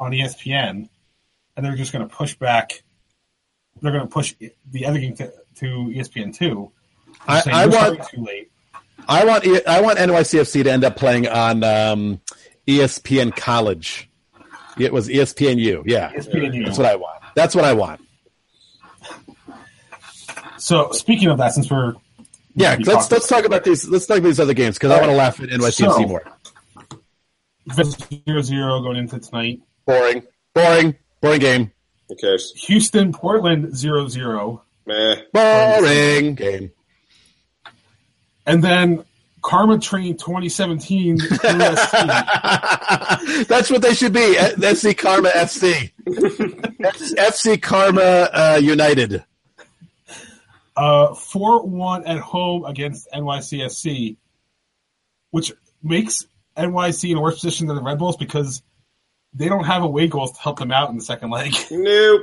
Speaker 1: on ESPN, and they're just going to push back. They're going to push the other game to, to ESPN two.
Speaker 3: I- I want-
Speaker 1: too late.
Speaker 3: I want I want NYCFC to end up playing on um, ESPN College. It was ESPNU. Yeah,
Speaker 1: ESPN
Speaker 3: that's what I want. That's what I want.
Speaker 1: So speaking of that, since we're
Speaker 3: Yeah, let's
Speaker 1: talked-
Speaker 3: let's talk about these. Let's talk about these other games because I want to laugh at NYCFC
Speaker 1: So-
Speaker 3: more.
Speaker 1: zero zero going into tonight.
Speaker 3: Boring, boring, boring game.
Speaker 2: Who cares?
Speaker 1: Houston Portland zero zero,
Speaker 2: Meh.
Speaker 3: Boring game.
Speaker 1: and then Karma Train 2017
Speaker 3: That's what they should be. FC Karma FC. FC Karma uh, United.
Speaker 1: Uh, 4-1 at home against NYCFC, which makes NYC in a worse position than the Red Bulls because they don't have away goals to help them out in the second leg.
Speaker 2: Nope.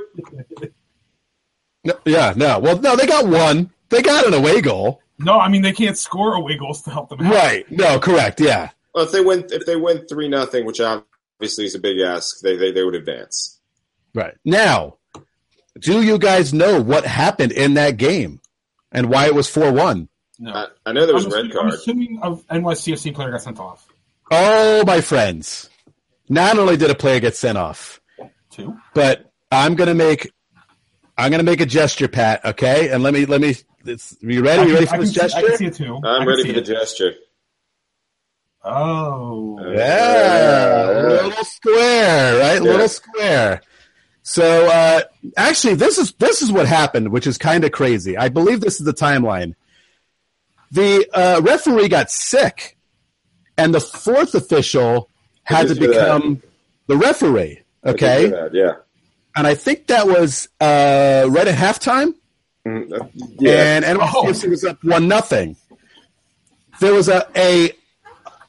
Speaker 3: No, yeah, no. Well, no, they got one. They got an away goal.
Speaker 1: No, I mean they can't score away goals to help them out.
Speaker 3: Right. No, correct. Yeah.
Speaker 2: Well, if they win, if they win three nothing, which obviously is a big ask, they they, they would advance.
Speaker 3: Right. Now, do you guys know what happened in that game and why it was 4 1?
Speaker 1: No.
Speaker 2: I, I know there was
Speaker 1: I'm,
Speaker 2: a red
Speaker 1: assuming, I'm
Speaker 2: card.
Speaker 1: assuming a NYCFC player got sent off.
Speaker 3: Oh, my friends. Not only did a player get sent off,
Speaker 1: Two.
Speaker 3: but I'm going to make. I'm gonna make a gesture, Pat. Okay, and let me let me. It's, are you ready?
Speaker 1: I
Speaker 3: you ready for
Speaker 1: I
Speaker 3: this
Speaker 1: can see, I
Speaker 3: gesture?
Speaker 1: can see it too. I
Speaker 2: I'm
Speaker 1: can
Speaker 2: ready for the
Speaker 1: it.
Speaker 2: gesture.
Speaker 1: Oh.
Speaker 3: Yeah, a little square, right? A
Speaker 2: Yeah.
Speaker 3: little square. So uh, actually, this is this is what happened, which is kind of crazy. I believe this is the timeline. The uh, referee got sick, and the fourth official had to
Speaker 2: did that.
Speaker 3: become the referee. Okay,
Speaker 2: that, Yeah.
Speaker 3: and I think that was uh, right at halftime.
Speaker 2: Mm, yeah.
Speaker 3: and
Speaker 1: Oh.
Speaker 3: NYCFC was up one nothing. There was a, a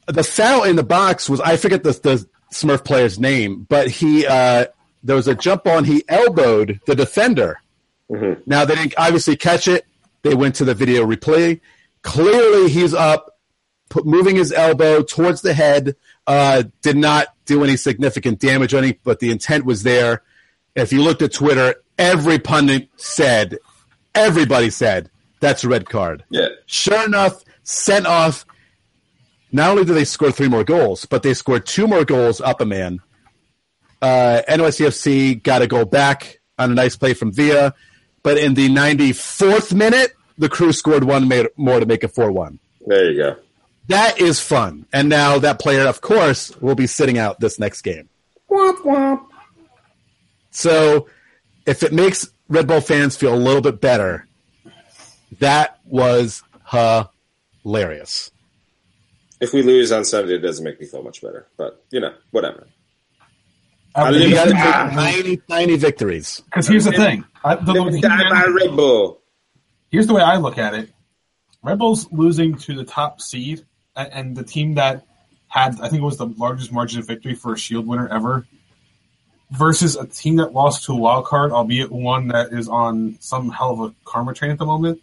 Speaker 3: the foul in the box was I forget the the Smurf player's name, but he uh, there was a jump on. he elbowed the defender.
Speaker 2: Mhm.
Speaker 3: Now they didn't obviously catch it. They went to the video replay. Clearly, he's up, put, moving his elbow towards the head. Uh, did not do any significant damage on it, but the intent was there. If you looked at Twitter, every pundit said, everybody said that's a red card.
Speaker 2: yeah.
Speaker 3: Sure enough, sent off. Not only did they score three more goals, but they scored two more goals up a man. Uh, NYCFC got a goal back on a nice play from Villa, but in the 94th minute, the crew scored one more to make it 4 1.
Speaker 2: There you go.
Speaker 3: That is fun. And now that player, of course, will be sitting out this next game. Womp womp. So if it makes Red Bull fans feel a little bit better, that was hilarious.
Speaker 2: If we lose on Sunday, it doesn't make me feel much better. But you know, whatever.
Speaker 1: I
Speaker 2: live
Speaker 3: You got to take tiny, tiny victories.
Speaker 1: Because here's the thing. I, the, the-
Speaker 2: Die by Red Bull.
Speaker 1: here's the way I look at it. Red Bull's losing to the top seed a- and the team that had, I think it was the largest margin of victory for a Shield winner ever, versus a team that lost to a wild card, albeit one that is on some hell of a karma train at the moment.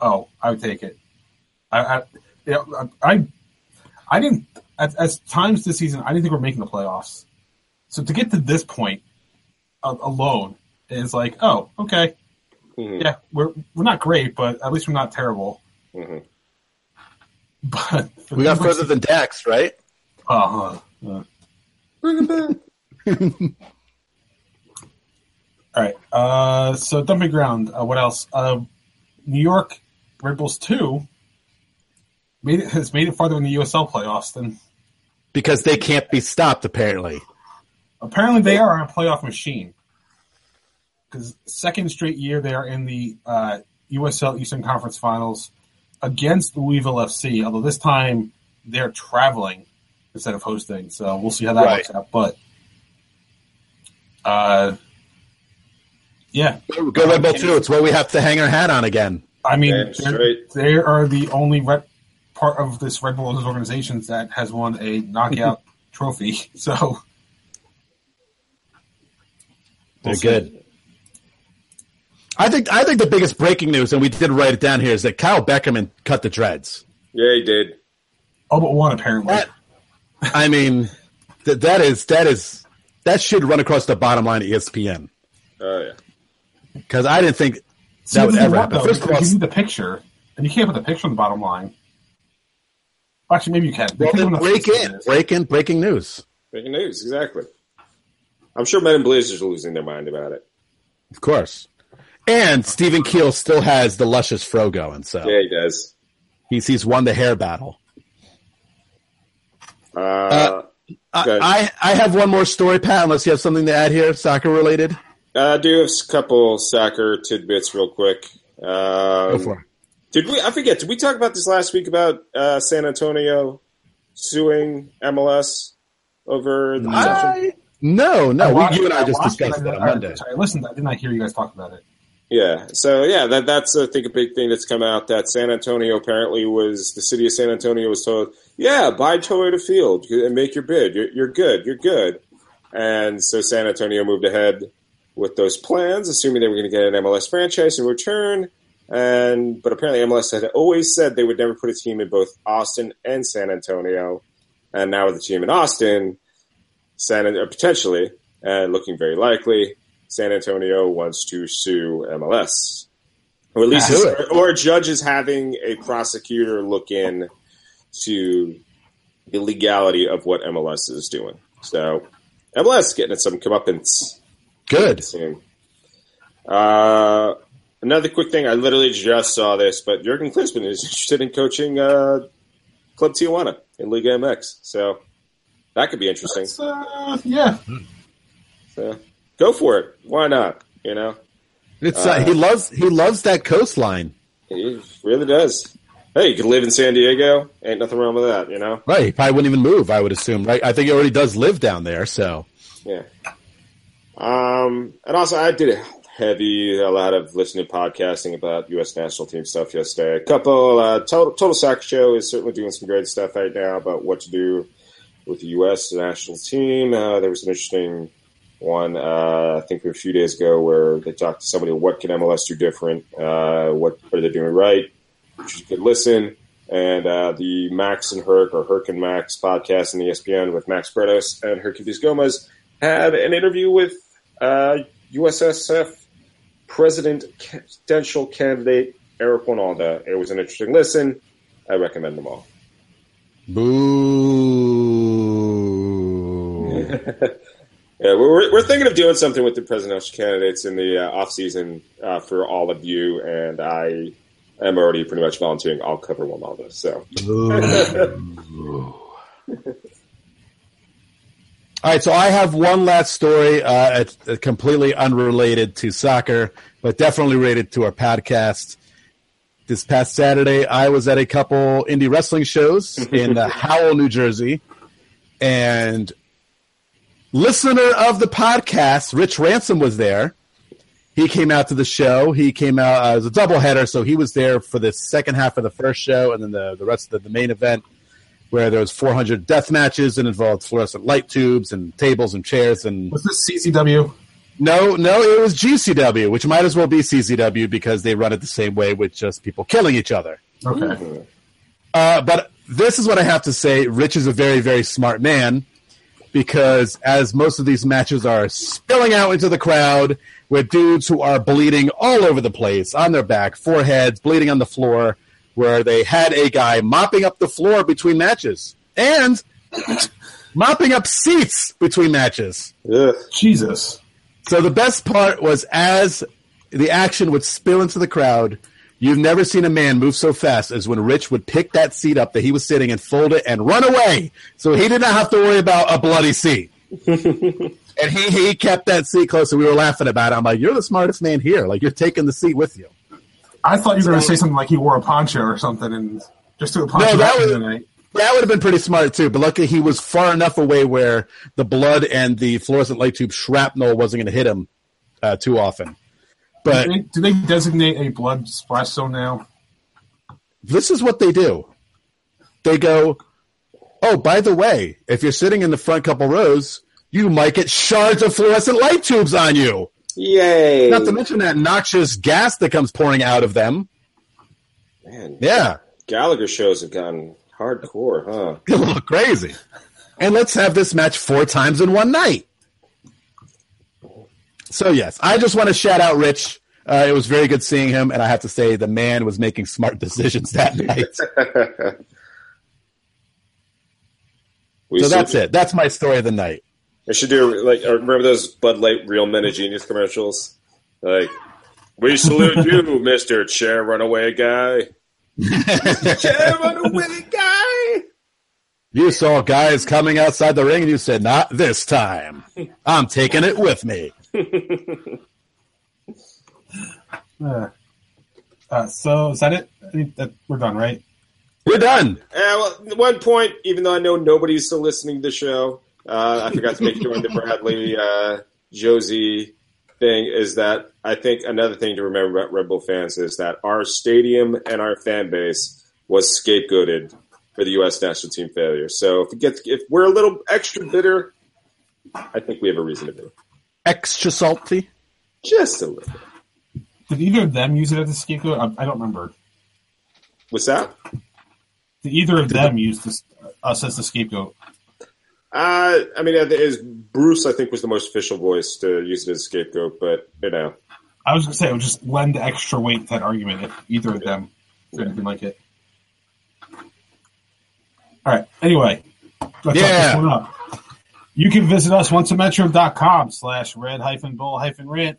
Speaker 1: Oh, I would take it. I, I, yeah, I, I didn't. At, at times this season, I didn't think we are making the playoffs. So to get to this point a- alone is like, oh, okay,
Speaker 2: Mhm.
Speaker 1: yeah, we're we're not great, but at least we're not terrible.
Speaker 2: Mhm.
Speaker 1: But
Speaker 3: We got further than Dax, right?
Speaker 1: Uh huh.
Speaker 2: Bring it back.
Speaker 1: All right. Uh, so dumping ground. Uh, what else? Uh, New York Red Bulls two made it has made it farther in the USL playoffs than
Speaker 3: Because they can't be stopped, apparently.
Speaker 1: apparently they are a playoff machine. Because second straight year they are in the uh, USL Eastern Conference Finals against Louisville FC. Although this time they're traveling instead of hosting, so we'll see how that
Speaker 3: Right.
Speaker 1: works out. But uh, yeah,
Speaker 3: Go Red Bull 2. It's what we have to hang our hat on again.
Speaker 1: I mean, they're- they are the only red, part of this Red Bulls organization that has won a knockout trophy. So
Speaker 3: They're
Speaker 1: we'll
Speaker 3: good. I think I think the biggest breaking news, and we did write it down here, is that Kyle Beckerman cut the dreads.
Speaker 2: Yeah, he did.
Speaker 1: All but one apparently.
Speaker 3: That, I mean, th- that is that is that should run across the bottom line of ESPN
Speaker 2: Oh yeah.
Speaker 3: because I didn't think
Speaker 1: See,
Speaker 3: that would ever
Speaker 1: what,
Speaker 3: happen.
Speaker 1: though,
Speaker 3: First of all,
Speaker 1: because you need the picture, and you can't put the picture on the bottom line. Actually, maybe you can.
Speaker 3: well, then break in, break in, breaking news.
Speaker 2: Breaking news, exactly. I'm sure Men in Blazers are losing their mind about it.
Speaker 3: Of course. And Stephen Keel still has the luscious fro going, so
Speaker 2: Yeah, he does.
Speaker 3: he's he's won the hair battle.
Speaker 2: Uh, Good.
Speaker 3: I, I I have one more story, Pat. Unless you have something to add here, soccer related.
Speaker 2: uh, I do have a couple soccer tidbits real quick. Um,
Speaker 3: Go for it.
Speaker 2: Did we? I forget. Did we talk about this last week about uh, San Antonio suing MLS over the possession?
Speaker 3: I, no, no.
Speaker 1: I
Speaker 3: We, you and I just discussed that on Monday.
Speaker 1: Sorry, listen, I did not hear you guys talk about it.
Speaker 2: Yeah. So yeah, that that's I think a big thing that's come out that San Antonio apparently was the city of San Antonio was told, yeah, buy Toyota Field and make your bid. You're, you're good. You're good. And so San Antonio moved ahead with those plans, assuming they were going to get an MLS franchise in return. And but apparently MLS had always said they would never put a team in both Austin and San Antonio. And now with the team in Austin, San or potentially, and looking very likely, San Antonio wants to sue MLS, or at least,
Speaker 3: Do
Speaker 2: or, or a judge is having a prosecutor look in to the legality of what MLS is doing. So MLS getting some comeuppance
Speaker 3: Good.
Speaker 2: soon. Uh, another quick thing, I literally just saw this, but Jurgen Klinsmann is interested in coaching uh, Club Tijuana in Liga MX, so that could be interesting.
Speaker 1: Uh, yeah,
Speaker 2: So, go for it. Why not? You know,
Speaker 3: It's uh, he loves he loves that coastline.
Speaker 2: he really does. Hey, you could live in San Diego. Ain't nothing wrong with that. You know.
Speaker 3: Right, he probably wouldn't even move. I would assume. Right, I think he already does live down there. So
Speaker 2: Yeah. Um, and also I did a heavy, a lot of listening to podcasting about U.S. national team stuff yesterday. A couple, uh, Total, Total Soccer Show is certainly doing some great stuff right now about what to do with the U.S. national team. Uh, there was an interesting one, uh, I think a few days ago where they talked to somebody, what can MLS do different? Uh, what are they doing right? Which a good listen. And uh, the Max and Herc, or Herc and Max podcast in ESPN with Max Bretos and Herculez Gomez had an interview with uh, USSF presidential candidate Eric Wynalda. It was an interesting listen. I recommend them all.
Speaker 3: boo.
Speaker 2: Yeah, we're, we're thinking of doing something with the presidential candidates in the uh, off season uh, for all of you, and I am already pretty much volunteering. I'll cover Winalda. So
Speaker 3: All right, so I have one last story. Uh, it's uh, completely unrelated to soccer, but definitely related to our podcast. This past Saturday, I was at a couple indie wrestling shows in uh, Howell, New Jersey, and listener of the podcast, Rich Ransom, was there. He came out to the show. He came out uh, as a doubleheader, so he was there for the second half of the first show, and then the, the rest of the, the main event where there was 400 death matches and involved fluorescent light tubes and tables and chairs and
Speaker 1: Was this CCW?
Speaker 3: no no it was gcw which might as well be ccw because they run it the same way with just people killing each other
Speaker 1: Okay.
Speaker 3: uh, but this is what i have to say rich is a very very smart man because as most of these matches are spilling out into the crowd with dudes who are bleeding all over the place on their back foreheads bleeding on the floor where they had a guy mopping up the floor between matches and mopping up seats between matches
Speaker 2: Ugh.
Speaker 1: Jesus.
Speaker 3: so the best part was as the action would spill into the crowd, you've never seen a man move so fast as when Rich would pick that seat up that he was sitting and fold it and run away. So he did not have to worry about a bloody seat. and he, he kept that seat close and we were laughing about it. I'm like, you're the smartest man here. Like you're taking the seat with you.
Speaker 1: I thought you were going to say something like he wore a poncho or something and just do a poncho
Speaker 3: No, that was-
Speaker 1: tonight.
Speaker 3: That would have been pretty smart too, but luckily he was far enough away where the blood and the fluorescent light tube shrapnel wasn't going to hit him uh, too often. But
Speaker 1: Do they, do they designate a blood splash zone now?
Speaker 3: this is what they do. They go, oh, by the way, if you're sitting in the front couple rows, you might get shards of fluorescent light tubes on you.
Speaker 2: Yay!
Speaker 3: Not to mention that noxious gas that comes pouring out of them.
Speaker 2: Man,
Speaker 3: Yeah,
Speaker 2: Gallagher shows have gotten hardcore, huh?
Speaker 3: a little crazy. And let's have this match four times in one night. So, yes, I just want to shout out Rich. Uh, it was very good seeing him, and I have to say the man was making smart decisions that night. So that's it. That's my story of the night.
Speaker 2: I should do like uh, remember those Bud Light Real Men of Genius commercials? Like, we salute you, Mister Chair Runaway Guy. Chair Runaway Guy.
Speaker 3: You saw guys coming outside the ring and you said, Not this time. I'm taking it with me.
Speaker 1: Uh, uh, so is that it? I think that we're done, right?
Speaker 3: We're done.
Speaker 2: Uh, well, one point, even though I know nobody's still listening to the show, uh, I forgot to make sure the Bradley uh, Jozy thing is that I think another thing to remember about Red Bull fans is that our stadium and our fan base was scapegoated for the U.S. national team failure. So if it gets if we're a little extra bitter, I think we have a reason to be
Speaker 3: Extra salty.
Speaker 2: just a little.
Speaker 1: Did either of them use it as a scapegoat? I, I don't remember.
Speaker 2: What's that?
Speaker 1: Did either of them use this, us as the scapegoat?
Speaker 2: Uh, I mean, it is Bruce. I think was the most official voice to use it as a scapegoat, but you know.
Speaker 1: I was going to say it would just lend extra weight to that argument if either of them did anything like it. All right. Anyway, let's
Speaker 3: Yeah.
Speaker 1: wrap this one up. You can visit us onceametro.com slash red hyphen bull hyphen rant.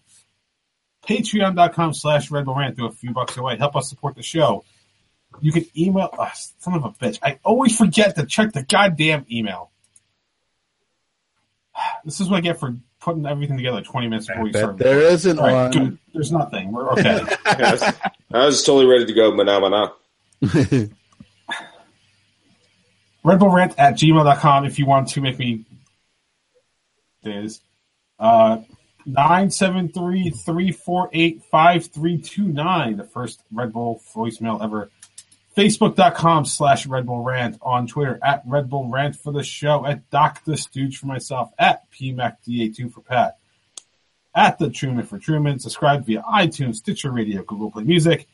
Speaker 1: Patreon.com slash red bull rant. Do a few bucks away. Help us support the show. You can email us. Son of a bitch. I always forget to check the goddamn email. This is what I get for putting everything together 20 minutes before we start.
Speaker 3: there isn't
Speaker 1: All right,
Speaker 3: one.
Speaker 1: good. There's nothing. We're okay.
Speaker 2: I was, I was totally ready to go, mana mana.
Speaker 1: Red Bull Rant at gmail.com if you want to make me. There's uh, 973 348 5329, the first Red Bull voicemail ever. Facebook.com slash Red Bull Rant. On Twitter at Red Bull Rant for the show. At Doc the Stooge for myself. At PMACDA2 for Pat. At The Truman for Truman. Subscribe via iTunes, Stitcher Radio, Google Play Music,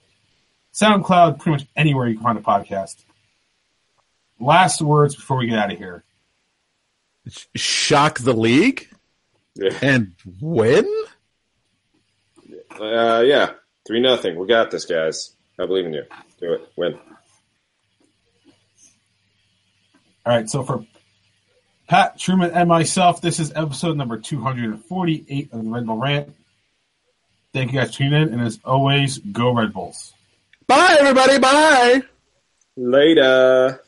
Speaker 1: SoundCloud, pretty much anywhere you can find a podcast. Last words before we get out of here.
Speaker 3: Shock the league
Speaker 2: Yeah,
Speaker 3: and win?
Speaker 2: uh, yeah. Three nothing. We got this, guys. I believe in you. Do it. Win.
Speaker 1: All right, so for Pat Truman and myself, this is episode number 248 of the Red Bull Rant. Thank you guys for tuning in, and as always, go Red Bulls.
Speaker 3: Bye, everybody. Bye.
Speaker 2: Later.